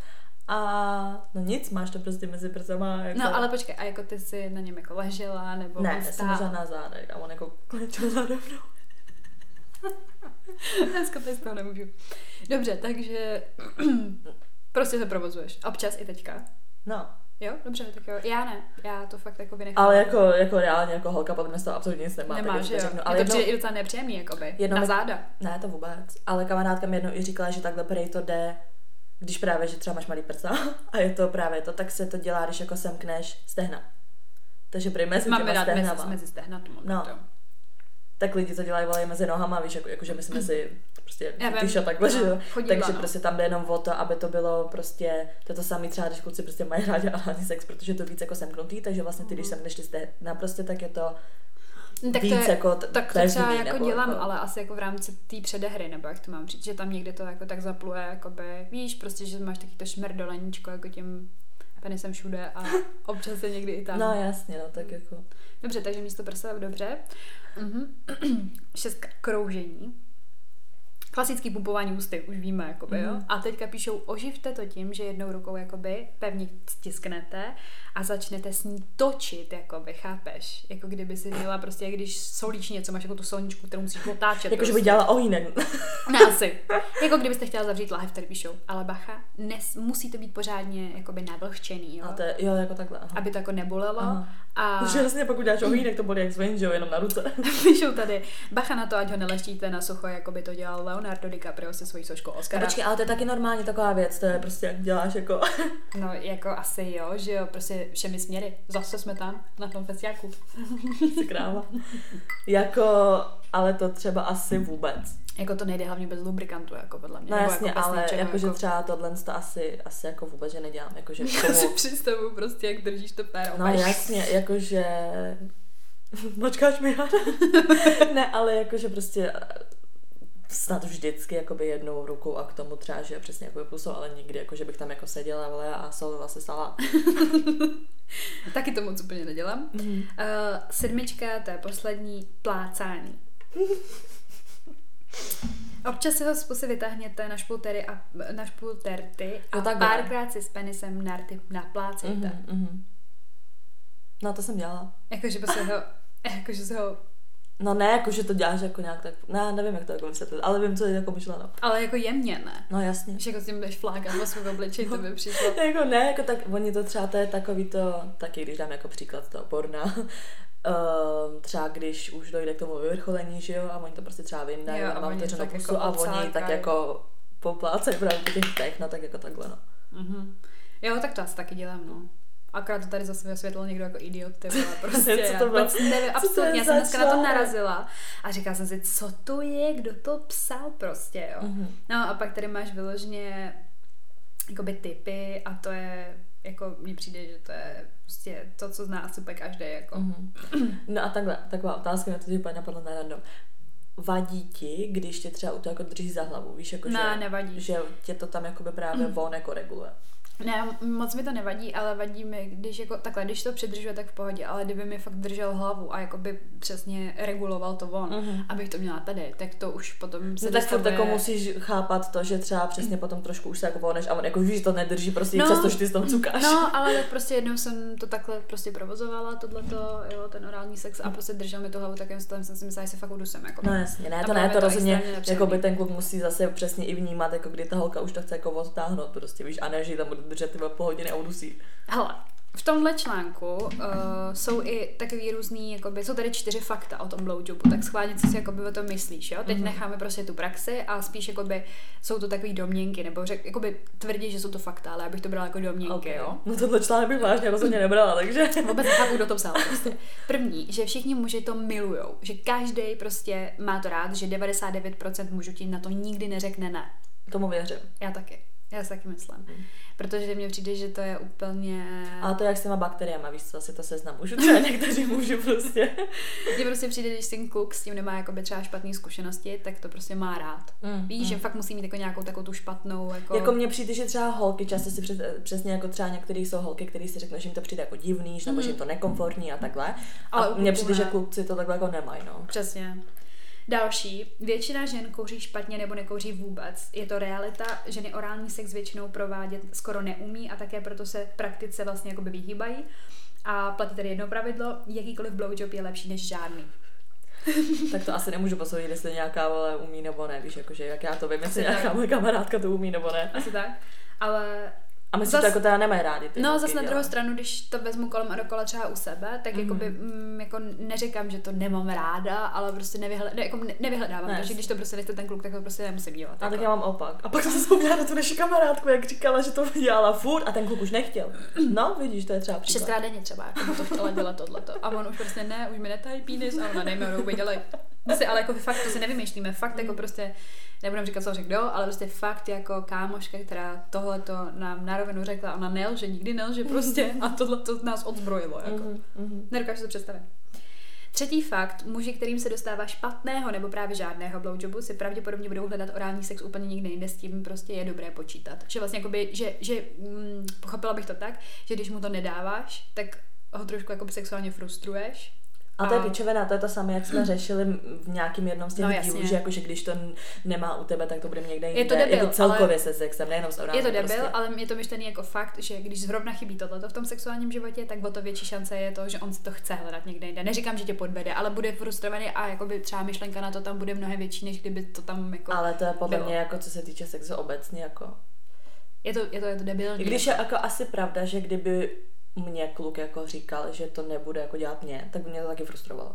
A no nic, máš to prostě mezi prsama. Jako... No ale počkej, a jako ty jsi na něm jako ležela, nebo Ne, jsem stála? ležela na zádech a on jako klečel za mnou. [LAUGHS] Dneska to z toho nemůžu. Dobře, takže [CLEARS THROAT] prostě se provozuješ. Občas i teďka. No, Jo, dobře, tak jo. Já ne, já to fakt jako vynechám. ale jako, jako reálně, jako holka podle mě z toho absolutně nic nemá. Nemá, tak že jako jo. řeknu. Ale Ale to jednou, přijde i docela nepříjemný, jakoby. jednou na mi- záda. ne, to vůbec. Ale kamarádka mi jednou i říkala, že takhle prej to jde, když právě, že třeba máš malý prsa [LAUGHS] a je to právě to, tak se to dělá, když jako semkneš stehna. Takže prej mezi Máme rád mezi, mezi stehna, No. to. tak lidi to dělají volají mezi nohama, víš, jako, jakože my jsme [CLEARS THROAT] si prostě vím. tyša takhle, No, že jo. Takže no. prostě tam jde jenom o to, aby to bylo prostě, to je to samé třeba, když kluci prostě mají rádi anální sex, protože je to víc jako semknutý, takže vlastně ty, když semkneš ty stehna, prostě tak je to No, tak víc to je, jako t- tak to třeba jako dělám, jako- ale asi jako v rámci té předehry, nebo jak to mám říct, že tam někde to jako tak zapluje, jakoby, víš, prostě, že máš taky to šmerdoleníčko, jako tím penisem všude a [LAUGHS] občas je někdy i tam. No jasně, no tak jako, Dobře, takže místo prsa, dobře. Mhm. [CLEARS THROAT] Šestka, kroužení. Klasický pumpování ústy, už víme, jakoby, jo. Mhm. A teďka píšou, oživte to tím, že jednou rukou, jakoby, pevně stisknete a začnete s ní točit, jakoby, chápeš? Jako kdyby si měla prostě, jak když solíš něco, máš jako tu solničku, kterou musíš otáčet. jakože by prostě. dělala ohýnek. Ne, asi. Jako kdybyste chtěla zavřít lahev, tady píšou. Ale bacha, nes, musí to být pořádně jakoby navlhčený, jo. A to je, jo, jako takhle, aha. Aby to jako nebolelo. Aha. A Že vlastně pokud děláš ohýnek, to bolí jak zvoň, že jo, jenom na ruce. [LAUGHS] píšou tady, bacha na to, ať ho neleštíte na sucho, jako by to dělal Leonardo DiCaprio se svojí soškou No, Oscara. počkej, ale to je taky normálně taková věc, to je prostě jak děláš jako, [LAUGHS] No, jako asi jo, že jo, prostě všemi směry. Zase jsme tam, na tom festiáku. [LAUGHS] kráva. jako, ale to třeba asi vůbec. Jako to nejde hlavně bez lubrikantu, jako podle mě. No Nebo jasně, jako ale ničeho, jakože jako... třeba tohle to asi, asi jako vůbec, že nedělám, jakože k [LAUGHS] Já si tomu, představuju prostě, jak držíš to péro. no jasně, jakože, mačkáš mi ne, ale jakože prostě snad vždycky jakoby jednou rukou a k tomu třeba, že přesně jako pusou, ale nikdy, jako že bych tam jako seděla vole, a solila si salát. Taky to moc úplně nedělám. Mhm. Uh, sedmička, to je poslední, plácání. [LAUGHS] Občas si ho z pusy vytáhněte na špultery a na špulterty a Jo, takhle. párkrát si s penisem na rty naplácejte. Mhm, mhm. No to jsem dělala. Jakože prostě ho, [LAUGHS] jakože se ho, No ne, jako že to děláš jako nějak tak, ne, nevím, jak to jako vysvětlit, ale vím, co je jako myšleno. ale jako jemně, ne? No jasně. Že jako s tím budeš flákat o svůj obličej, to by přišlo. [LAUGHS] jako ne, jako tak, oni to třeba, to je takový to, taky když dám jako příklad toho porna, Um, [LAUGHS] třeba když už dojde k tomu vyvrcholení, že jo, a oni to prostě třeba vyndají, a mám otevřenou tak pusu jako a oni tak jako poplácají právě těch tech, no tak jako takhle, no. Mhm. Jo, tak to asi taky dělám, no. Akorát to tady zase vysvětlil někdo jako idiot, ty vole, [LAUGHS] prostě. Co já to bylo? vůbec nevím, absolutně, já jsem dneska na to narazila a říkala jsem si, co to je, kdo to psal prostě, jo. Mhm. No a pak tady máš vyloženě jakoby typy a to je, jako mně přijde, že to je prostě to, co zná asi úplně každý, jako. Mhm. No a takhle, taková otázka, mě to úplně napadlo na random. Vadí ti, když tě třeba u toho jako drží za hlavu, víš, jako Ne, že, nevadí. že tě to tam jakoby právě von jako reguluje. Ne, moc mi to nevadí, ale vadí mi, když jako takhle, když to přidržuje, tak v pohodě, ale kdyby mi fakt držel hlavu a jakoby přesně reguloval to von, Mhm. abych to měla tady, tak to už potom se No tak furt jako musíš chápat to, že třeba přesně potom trošku už se jako voneš a on jako víš, to nedrží prostě No. no, přesto, že ty s tom cukáš. No, ale tak prostě jednou jsem to takhle prostě provozovala, tohleto, jo, ten orální sex a prostě držel mi tu hlavu takým stylem, jsem si myslela, že se fakt udusem, jako. No jasně, ne, to ne, to to rozhodně, jako by ten kluk musí zase přesně i vnímat, jako kdy ta holka už to chce jako odtáhnout prostě, víš, a ne, že tam bude držet tyhle půl hodiny a udusí. Hele, v tomhle článku uh, jsou i takový různý, jakoby, jsou tady čtyři fakta o tom blowjobu, tak schválně, co si jakoby o tom myslíš, jo? Teď Mhm. necháme prostě tu praxi a spíš jakoby jsou to takový domněnky, nebo řek, jakoby tvrdí, že jsou to fakta, ale já bych to brala jako domněnky, Okay. jo? No tohle článek bych vážně rozhodně nebrala, takže. [LAUGHS] Vůbec nechápu, kdo to psal. Prostě. První, že všichni muži to milujou, že každý prostě má to rád, že 99% mužů ti na to nikdy neřekne ne. Tomu věřím. Já taky. Já si taky myslím. Hmm. Protože mně přijde, že to je úplně... A to jak s těma bakteriemi, víš co, asi to seznam můžu, třeba [LAUGHS] někteří můžu prostě. Mně prostě přijde, když ten kluk s tím nemá jakoby třeba špatné zkušenosti, tak to prostě má rád. Mm, Víš, mm. že fakt musí mít jako nějakou takovou tu špatnou, jako... Jako mně přijde, že třeba holky často si přes, přesně jako třeba některé jsou holky, které si řeknou, že jim to přijde jako divný, mm. nebo že jim to nekomfortní a takhle. Mhm. Ale A mně přijde, že ne. kluci to takhle jako nemají, no. Přesně. Další. Většina žen kouří špatně nebo nekouří vůbec. Je to realita. Ženy orální sex většinou provádět skoro neumí a také proto se praktice vlastně jakoby vyhýbají. A platí tady jedno pravidlo, jakýkoliv blowjob je lepší než žádný. [LAUGHS] Tak to asi nemůžu posoudit, jestli nějaká vole umí nebo ne, víš, jakože jak já to vím, jestli nějaká moje kamarádka to umí nebo ne. Asi tak. Ale A my si Zas- to jako teda nemají rádi. Ty No, zase na druhou stranu, když to vezmu kolem a dokola třeba u sebe, tak Mhm. mm. jakoby, mm, jako neříkám, že to nemám ráda, ale prostě nevyhled, ne, jako ne, nevyhledávám, Ne, takže když to prostě nechce ten kluk, tak to prostě nemusím dělat. A jako. tak já mám opak. A pak jsem se vzpomněla na tu naši kamarádku, jak říkala, že to dělala furt a ten kluk už nechtěl. No, vidíš, to je třeba příklad. Šestkrát denně třeba, jako to chtěla dělat tohleto. A on už prostě ne, už mi netají penis a ona rouby, dělej. To si, ale jako fakt to si nevymýšlíme, fakt jako prostě, nebudem říkat, co řekl kdo, ale prostě fakt jako kámoška, která tohleto nám na rovinu řekla, ona nelže, nikdy nelže prostě a tohle to nás odzbrojilo. Jako. Mhm, mhm. Nedokážu si to představit. Třetí fakt, muži, kterým se dostává špatného nebo právě žádného blowjobu, si pravděpodobně budou hledat orální sex úplně někde jinde, s tím prostě je dobré počítat. Že vlastně jakoby, že, že mm, pochopila bych to tak, že když mu to nedáváš, tak ho trošku jakoby sexuálně frustruješ. A to je pičovina, to je to samé, jak jsme [CLEARS THROAT] řešili v nějakým jednom z těch No, jasně. dílů, že jakože když to nemá u tebe, tak to bude někde jinde. Je to debil, jako celkově ale- se sexem, nejenom s Je orálem. to debil, prostě. ale je to myšlený jako fakt, že když zrovna chybí tohleto v tom sexuálním životě, tak o to větší šance je to, že on si to chce hledat někde jinde. Neříkám, že tě podvede, ale bude frustrovaný a jakoby třeba myšlenka na to tam bude mnohem větší, než kdyby to tam jako... Ale to je podle bylo. mě jako co se týče sexu obecně jako. Je to, je to, je to debilní. I když je jako asi pravda, že kdyby mě kluk jako říkal, že to nebude jako dělat mě, tak by mě to taky frustrovalo.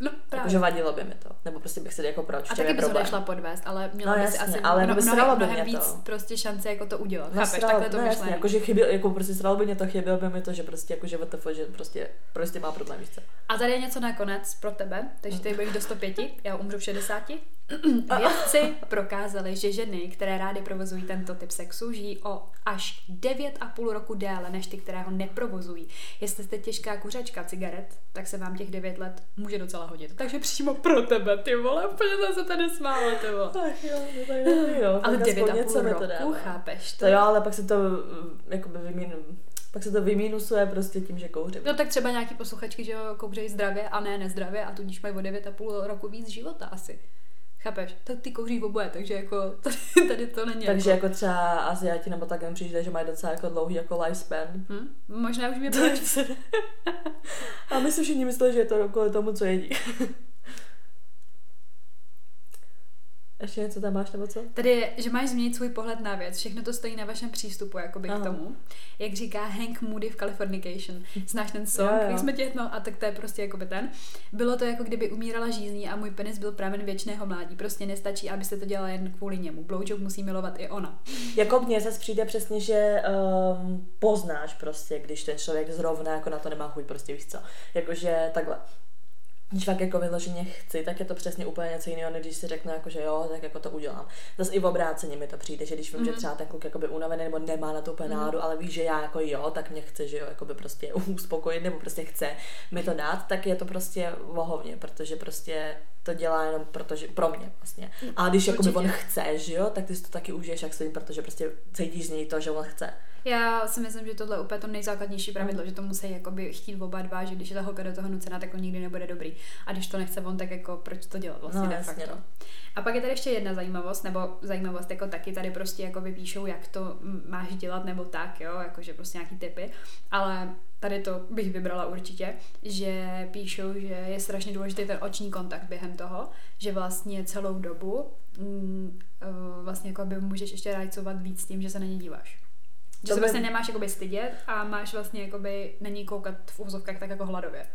No, právě. Jakože vadilo by mi to. Nebo prostě bych si jako proč, A taky bys ho problém. šla podvést, ale měla No by si jasně, asi ale mno, mnohem, by mnohem mě víc to. prostě šance jako to udělat. No, Chápeš, sral- takhle to no, jasně, myšlení. jako, že chyběl, jako prostě sralo by mě to, chybělo by mi to, že prostě jako že WTF, že prostě, prostě má problém, víš co. A tady je něco nakonec pro tebe, takže ty budeš do 105, já umřu v 60. Vědci prokázali, že ženy, které rády provozují tento typ sexu, žijí o až 9,5 roku déle než ty, které ho neprovozují. Jestli jste těžká kuřačka cigaret, tak se vám těch 9 let může docela hodit. Takže přímo pro tebe, ty vole, úplně jsem se tady smála, ty vole. Ach jo, tak dobrý, jo. Ale tak aspoň něco 9,5 mi to roku, dává. chápeš? To jo, ale pak se to mm, jakoby vymínu, pak se to vymínusuje prostě tím, že kouřím. No tak třeba nějaký posluchačky, že kouřejí zdravě a ne nezdravě a tudíž mají o 9,5 roku víc života asi. Chápeš? Tak ty kouří oboje, takže jako tady, [LAUGHS] tady to není Takže jako... jako třeba Aziati nebo tak jim přijde, že mají docela jako dlouhý jako lifespan. Hm? Možná už mě To [LAUGHS] A my si všichni mysleli, že je to kvůli tomu, co jedí. [LAUGHS] Ještě něco tam máš nebo co? Tady je, že máš změnit svůj pohled na věc. Všechno to stojí na vašem přístupu jakoby Aha. k tomu. Jak říká Hank Moody v Californication. [LAUGHS] Znáš ten song? Jo, jo. Jak jsme tě, no a tak to je prostě jakoby ten. Bylo to jako kdyby umírala žízní a můj penis byl pramen věčného mládí. Prostě nestačí, abyste to dělala jen kvůli němu. Blowjob musí milovat i ona. Jako mně zase přijde přesně, že um, poznáš prostě, když ten člověk zrovna jako na to nemá chuť, prostě víš co. Jakože takhle. Když fakt jako vyloženě chci, tak je to přesně úplně něco jiného, než když si řeknu, jako, že jo, tak jako to udělám. Zase i v obráceně mi to přijde, že když vím, mm. že Mhm. třeba ten kluk jakoby unavený nebo nemá na to úplně náladu, ale ví, že já jako jo, tak mě chce, že jo, jakoby prostě [LAUGHS] uspokojit nebo prostě chce mi to dát, tak je to prostě vohovně, protože prostě to dělá jenom protože, pro mě vlastně. A když jakoby on chce, že jo, tak ty si to taky užiješ jak svým, protože prostě cítíš z něj to, že on chce. Já si myslím, že tohle je úplně to nejzákladnější pravidlo, že to musí jakoby chtít oba dva, že když je ta holka do toho nucená, tak on nikdy nebude dobrý. A když to nechce on, tak jako proč to dělat vlastně No, de facto. no. A pak je tady ještě jedna zajímavost, nebo zajímavost jako taky tady prostě jako vypíšou, jak to mm, máš dělat nebo tak, jo, jakože prostě nějaký typy, ale tady to bych vybrala určitě, že píšou, že je strašně důležitý ten oční kontakt během toho, že vlastně celou dobu mm, eh, vlastně jako by můžeš ještě rajcovat víc tím, že se na ně díváš. Že To se by- vlastně nemáš jakoby stydět a máš vlastně jakoby na ní koukat v úzovkách tak jako hladově.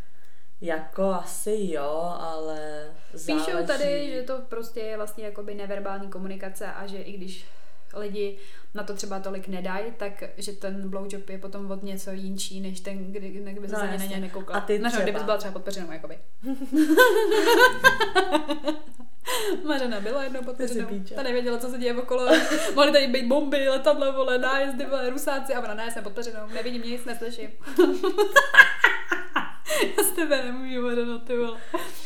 Jako asi jo, ale záleží. Píšou tady, že to prostě je vlastně jakoby neverbální komunikace a že i když lidi na to třeba tolik nedají, tak že ten blowjob je potom od něco jinčí, než ten, kdy, kdyby se No, no, ani na ně nekoukal. A ty no, třeba. kdyby byla třeba pod peřinou, jakoby. [LAUGHS] Mařena byla jednou pod Peřinou. Ta nevěděla, co se děje okolo. Mohly tady být bomby, letadlo, vole, nájezdy, vole, rusáci a ona, ne, jsem pod Peřinou, nevidím nic, neslyším. [LAUGHS] Já z tebe nemůžu, Mařeno, ty vole.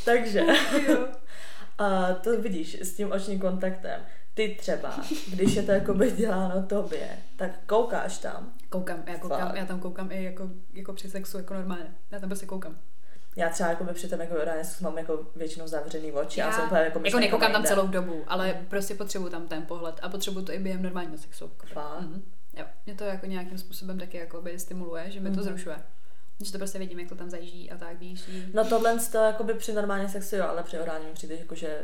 Takže, Jo. [LAUGHS] a to vidíš s tím očním kontaktem. Ty třeba, když je to jakoby děláno tobě, tak koukáš tam. Koukám, já koukám, Fakt. já tam koukám i jako, jako při sexu, jako normálně. Já tam prostě koukám. Já třeba jakoby při tom jako ráně mám jako většinou zavřený oči a Já jsem úplně jako jako myšlenková nekoukám tam celou dobu, ale prostě potřebuju tam ten pohled a potřebuju to i během normálního sexu. Fakt? Mhm. Jo, mě to jako nějakým způsobem taky jako by stimuluje, že mi to Mhm. zrušuje. Že to prostě vidím, jak to tam zajíždí a tak, víš. No tohle to jakoby při normálním sexu jo, ale při orálním přijde jako, že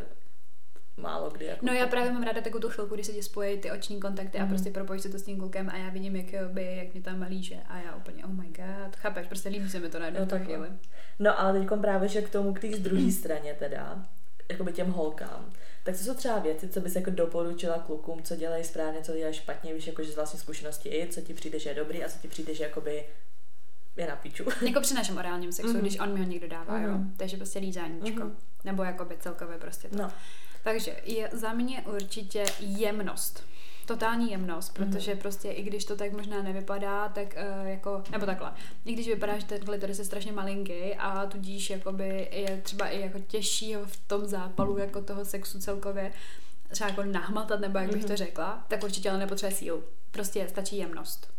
málo kdy. Jako No já právě mám ráda takovou tu chvilku, kdy se ti spojí ty oční kontakty a Mhm. prostě propojíš se to s tím klukem a já vidím, jak, by, jak mě tam líže a já úplně, oh my god, chápeš, prostě líbí se mi to najednou tu takhle. chvíli. No ale teď právě, že k tomu, k té druhé [CLEARS THROAT] straně teda, jakoby těm holkám, tak to jsou třeba věci, co bys jako doporučila klukům, co dělají správně, co dělají špatně, víš, jakože z vlastní zkušenosti i, co ti přijde, že je dobrý a co ti přijde, že jakoby je na piču. [LAUGHS] Jako při našem orálním sexu, Mhm. když on mi ho někdo dává, jo. Mhm. Takže prostě lízáníčko. Mhm. Nebo jakoby celkově prostě to. No, Takže je za mě určitě jemnost. Totální jemnost, protože prostě i když to tak možná nevypadá, tak uh, jako, nebo takhle, i když vypadá, že ten klitoris je strašně malinký a tudíž jakoby je třeba i jako těžší ho v tom zápalu jako toho sexu celkově třeba jako nahmatat, nebo jak bych to řekla, tak určitě ale nepotřebuje sílu. Prostě stačí jemnost.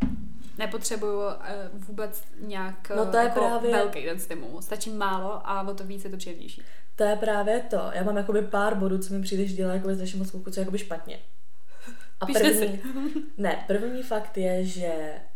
Nepotřebuju uh, vůbec nějak No to je jako právě- velký ten stimul. Stačí málo a o to víc je to příjemnější. to je právě to. Já mám jakoby pár bodů, co mi přijde, že dělá jakoby strašně moc kluků, co je jakoby špatně. A Píšte první, si. ne, první fakt je, že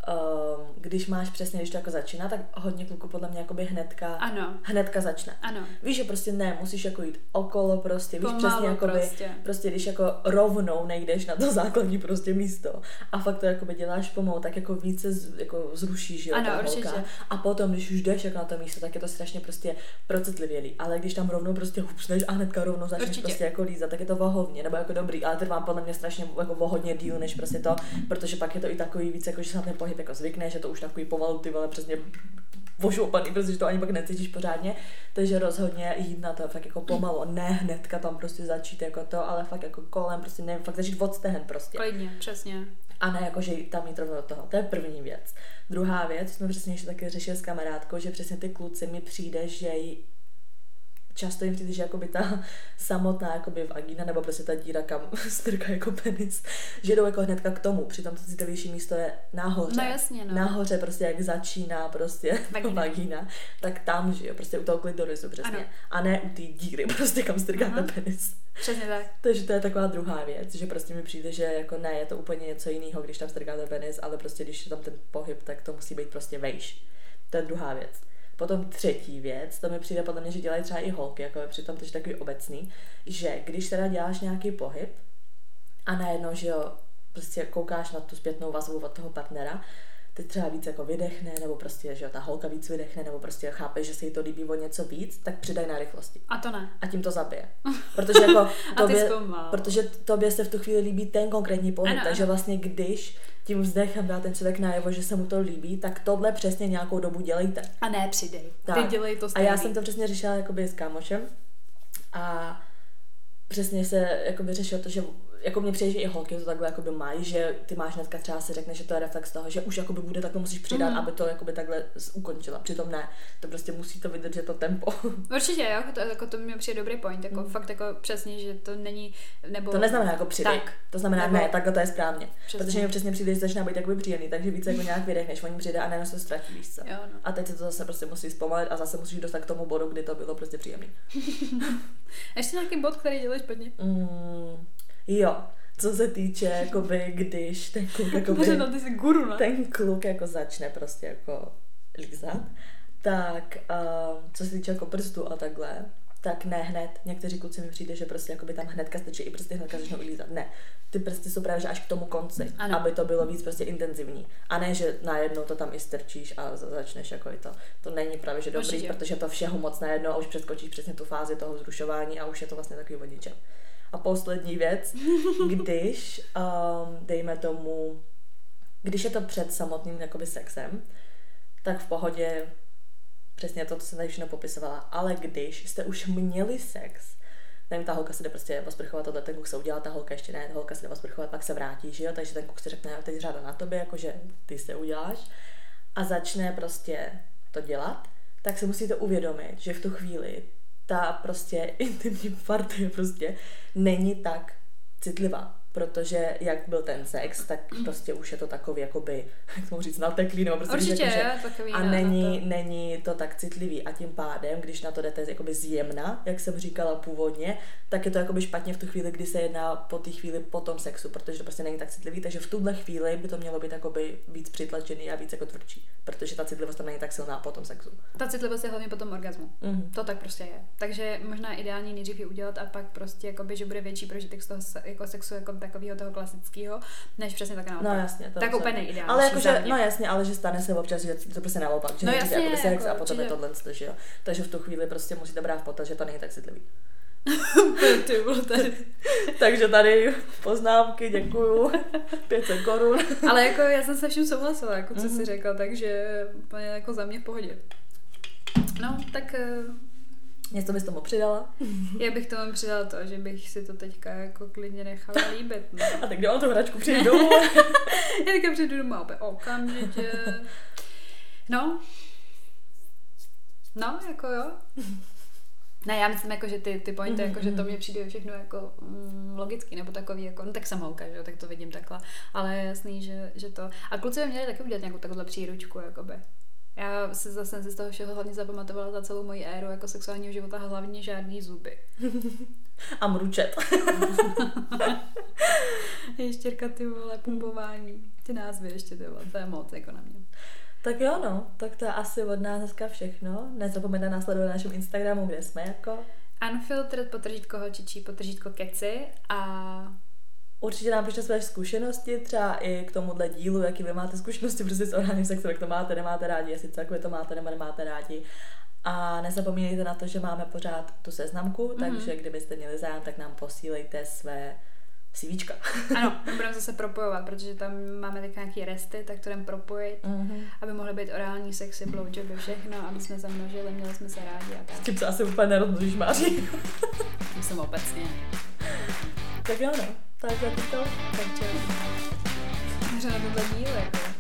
um, když máš přesně, když to jako začíná, tak hodně kluků podle mě jakoby hnedka, Ano, hnedka začne. ano. Víš, že prostě ne, musíš jako jít okolo prostě, víš Pomalu přesně jakoby, prostě. prostě když jako rovnou nejdeš na to [LAUGHS] základní prostě místo a fakt to jakoby děláš pomalu, tak jako více z, jako zrušíš, jo, Ano, určitě. holka. A potom, když už jdeš jako na to místo, tak je to strašně prostě procitlivělý. Ale když tam rovnou prostě hupsneš a hnedka rovnou začneš Určitě. prostě jako lízat, tak je to vohovně, nebo jako dobrý, ale trvá podle mě strašně jako vohodně díl, než prostě to, protože pak je to i takový víc, jako že se na ten pohyb jako zvykneš, že to už takový pomalu ty vole přesně vošoupaný, protože to ani pak necítíš pořádně, takže rozhodně jít na to fakt jako pomalu, ne hnedka tam prostě začít jako to, ale fakt jako kolem, prostě nevím, fakt začít od stehen prostě. Klidně, přesně. A ne jako, že tam jít rovnou do toho. To je první věc. Druhá věc, jsme přesně ještě taky řešili s kamarádkou, že přesně ty kluci mi přijde, že jí často jim přijde, že jakoby ta samotná jakoby vagína nebo prostě ta díra, kam [LAUGHS] strká jako penis, že jdou jako hnedka k tomu, přitom to citlivější místo je nahoře. No jasně, no. Nahoře prostě jak začíná prostě [LAUGHS] vagína, vagína tak tam, že jo, prostě u toho klitorisu přesně. Ano. A ne u té díry, [LAUGHS] prostě kam strká ten penis. Přesně tak. Takže to je taková druhá věc, že prostě mi přijde, že jako ne, je to úplně něco jiného, když tam strkáte penis, ale prostě když je tam ten pohyb, tak to musí být prostě vejš. To je druhá věc. Potom třetí věc, to mi přijde podle mě, že dělají třeba i holky, jako je přitom to je takový obecný, že když teda děláš nějaký pohyb a najednou, že jo, prostě koukáš na tu zpětnou vazbu od toho partnera, teď třeba víc jako vydechne, nebo prostě, že jo, ta holka víc vydechne, nebo prostě chápe, že se jí to líbí o něco víc, tak přidaj na rychlosti A to ne. a tím to zabije. [LAUGHS] Protože jako A ty tobě, protože tobě se v tu chvíli líbí ten konkrétní pohyb, Ano, takže ano. vlastně když tím vzdechem dá ten člověk najevo, že se mu to líbí, tak tohle přesně nějakou dobu dělejte. A ne přidej. Ty Tak. dělej to A stejný. já jsem to přesně řešila jakoby s kámošem a přesně se jakoby řešilo to, že jako mě přijde, že i holky to takhle jakoby mají, že ty máš hnedka třeba si řekne, že to je reflex toho, že už jakoby bude, tak to musíš přidat, Mhm. aby to jakoby takhle ukončila. Přitom ne, to prostě musí to vydržet to tempo. [LAUGHS] Určitě, jo, to, jako to mi přijde dobrý point, jako Mm. fakt jako přesně, že to není, nebo... To neznamená jako přidej. Tak. To znamená Nebo- ne, takhle to je správně. Přesně. Protože mi přesně přijde, že začíná být jakoby příjemný, takže více jako nějak vydechneš, oni přijde a najednou se ztratí, víš co. Jo, no. A teď se to zase prostě musí zpomalit a zase musíš dostat k tomu bodu, kdy to bylo prostě příjemný. [LAUGHS] Ještě nějaký bod, který děláš špatně? Mm, jo, co se týče, jakoby, když ten kluk, [LAUGHS] jakoby, Možná ty jsi guru, ne? ten kluk jako začne prostě jako lízat, tak um, co se týče jako prstů a takhle, tak ne hned. Někteří kluci mi přijde, že prostě jakoby tam hnedka stačí i prsty hnedka začnou lízat. Ne, ty prsty jsou právě až k tomu konci, Ano. aby to bylo víc prostě intenzivní. A ne, že najednou to tam i strčíš a za- začneš jako i to. To není právě že dobrý, Určitě. protože to všeho moc najednou a už přeskočíš přesně tu fázi toho vzrušování a už je to vlastně takový vodičem. A poslední věc, [LAUGHS] když, um, dejme tomu, když je to před samotným jakoby sexem, tak v pohodě přesně to, co jsem tady všechno popisovala. Ale když jste už měli sex, nevím, ta holka se jde prostě osprchovat, tohle ten kluk se udělá, ta holka ještě ne, ta holka se jde osprchovat, pak se vrátí, že jo, takže ten kluk si řekne, teď řada na tobě, jakože ty se uděláš a začne prostě to dělat, tak si musíte uvědomit, že v tu chvíli ta prostě [LAUGHS] intimní partie prostě není tak citlivá protože jak byl ten sex, tak prostě už je to takový, jakoby, jak tomu říct, nateklý, nebo prostě Určitě, řeknu, že, je, takový a není, to. není to tak citlivý a tím pádem, když na to jdete jakoby zjemna, jak jsem říkala původně, tak je to jakoby špatně v tu chvíli, kdy se jedná po té chvíli po tom sexu, protože to prostě není tak citlivý, takže v tuhle chvíli by to mělo být jakoby víc přitlačený a víc jako tvrdší, protože ta citlivost tam není tak silná po tom sexu. Ta citlivost je hlavně po tom orgazmu. Mhm. To tak prostě je. Takže možná ideální nejdřív ji udělat a pak prostě, jakoby, že bude větší prožitek z toho se, jako sexu jako takového toho klasického, než přesně tak naopak. No jasně. To tak úplně nejideální. Ale jakože, no jasně, ale že stane se občas, že to prostě naopak, že No jasně, jakoby sex jako a potom je určitě. tohle, že jo. Takže v tu chvíli prostě musíte brát v potaz, že to není tak citlivý. [LAUGHS] Ty vole, tady. [LAUGHS] Takže tady poznámky, děkuju, [LAUGHS] 500 korun. Ale jako já jsem se vším souhlasila, jako co Mhm. jsi řekla, takže úplně jako za mě v pohodě. No, tak eh, Něco bys tomu přidala? [LAUGHS] já bych tomu přidala to, že bych si to teďka jako klidně nechala líbit. No. [LAUGHS] A tak kde mám tu hračku přijít domů? [LAUGHS] Já teďka přijdu doma opět okamžitě. No. No, jako jo. Ne, já myslím, jako, že ty, ty pointy, Mhm, jako, že to mně přijde všechno jako mm, logický, nebo takový, jako, no tak jsem holka, že jo, tak to vidím takhle. Ale je jasný, že, že to. A kluci by měli taky udělat nějakou takovou příručku, jakoby. Já si zase si z toho všeho hlavně zapamatovala za celou moji éru jako sexuálního života hlavně žádný zuby. [LAUGHS] A mručet. [LAUGHS] Ještěrka, ty vole, pumpování. Ty názvy ještě, ty vole, to je moc jako na mě. Tak jo no, tak to je asi od nás dneska všechno. Nezapomeňte nás sledovat na našem Instagramu, kde jsme jako. Unfiltered potržítko holčičí, potržítko keci a Určitě nám pište své zkušenosti, třeba i k tomuhle dílu, jaký vy máte zkušenosti prostě s orálním sexem, jak to máte, nemáte rádi, jestli celkově to máte nebo nemáte rádi. A nezapomínejte na to, že máme pořád tu seznamku, Mhm. takže kdybyste měli zájem, tak nám posílejte své CVčka. ano, budeme zase propojovat, protože tam máme teď nějaké resty, tak to jdeme propojit, Mhm. aby mohly být orální sexy, blowjoby, všechno, aby jsme zamnožili, měli jsme se rádi a S tak. tím se asi úplně nerozmluvíš, Máří. [LAUGHS] Myslím obecně. tak jo no, tak za to. Takže, že na tohle díl, jako.